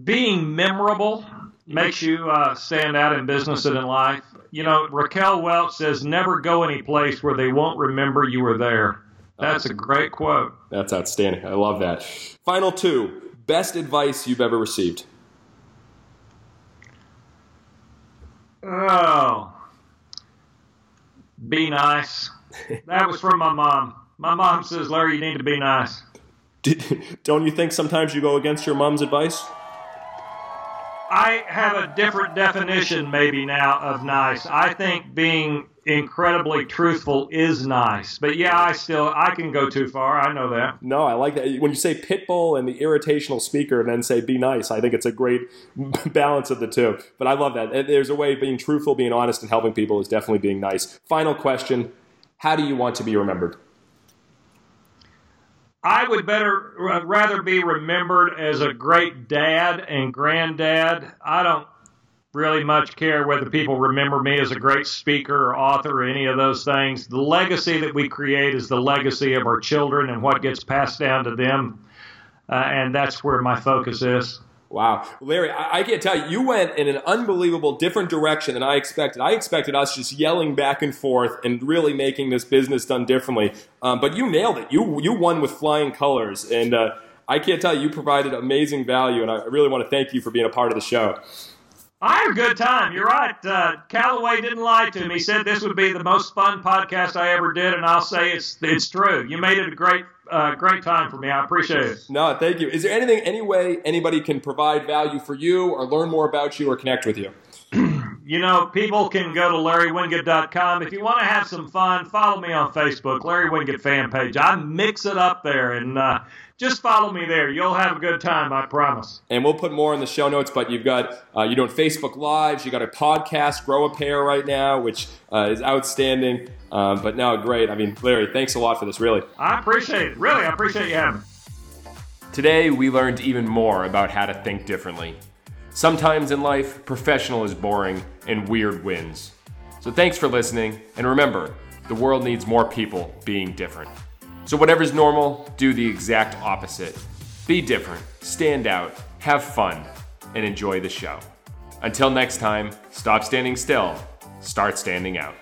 Being memorable makes you uh, stand out in business and in life. You know, Raquel Welch says, never go any place where they won't remember you were there. That's a great quote. That's outstanding. I love that. Final two, best advice you've ever received. Oh, be nice. That was from my mom. My mom says, Larry, you need to be nice. Did, don't you think sometimes you go against your mom's advice? I have a different definition, maybe now, of nice. I think being incredibly truthful is nice. But yeah, I still I can go too far. I know that. No, I like that. When you say pitbull and the irritational speaker and then say be nice, I think it's a great balance of the two. But I love that. There's a way of being truthful, being honest, and helping people is definitely being nice. Final question How do you want to be remembered? I would better rather be remembered as a great dad and granddad. I don't really much care whether people remember me as a great speaker or author or any of those things. The legacy that we create is the legacy of our children and what gets passed down to them. Uh, and that's where my focus is. Wow. Larry, I, I can't tell you, you went in an unbelievable different direction than I expected. I expected us just yelling back and forth and really making this business done differently. Um, but you nailed it. You, you won with flying colors. And uh, I can't tell you, you provided amazing value. And I really want to thank you for being a part of the show. I had a good time. You're right. Uh, Calloway didn't lie to me. He said this would be the most fun podcast I ever did, and I'll say it's it's true. You made it a great uh, great time for me. I appreciate it. No, thank you. Is there anything, any way anybody can provide value for you or learn more about you or connect with you? you know, people can go to LarryWinget.com. If you want to have some fun, follow me on Facebook, Larry Winget fan page. I mix it up there, and uh, just follow me there. You'll have a good time, I promise. And we'll put more in the show notes, but you've got, uh, you're doing Facebook Lives, you got a podcast, Grow a Pair right now, which uh, is outstanding. Um, but now, great. I mean, Larry, thanks a lot for this, really. I appreciate it. Really, I appreciate you having me. Today, we learned even more about how to think differently. Sometimes in life, professional is boring and weird wins. So thanks for listening, and remember, the world needs more people being different. So, whatever's normal, do the exact opposite. Be different, stand out, have fun, and enjoy the show. Until next time, stop standing still, start standing out.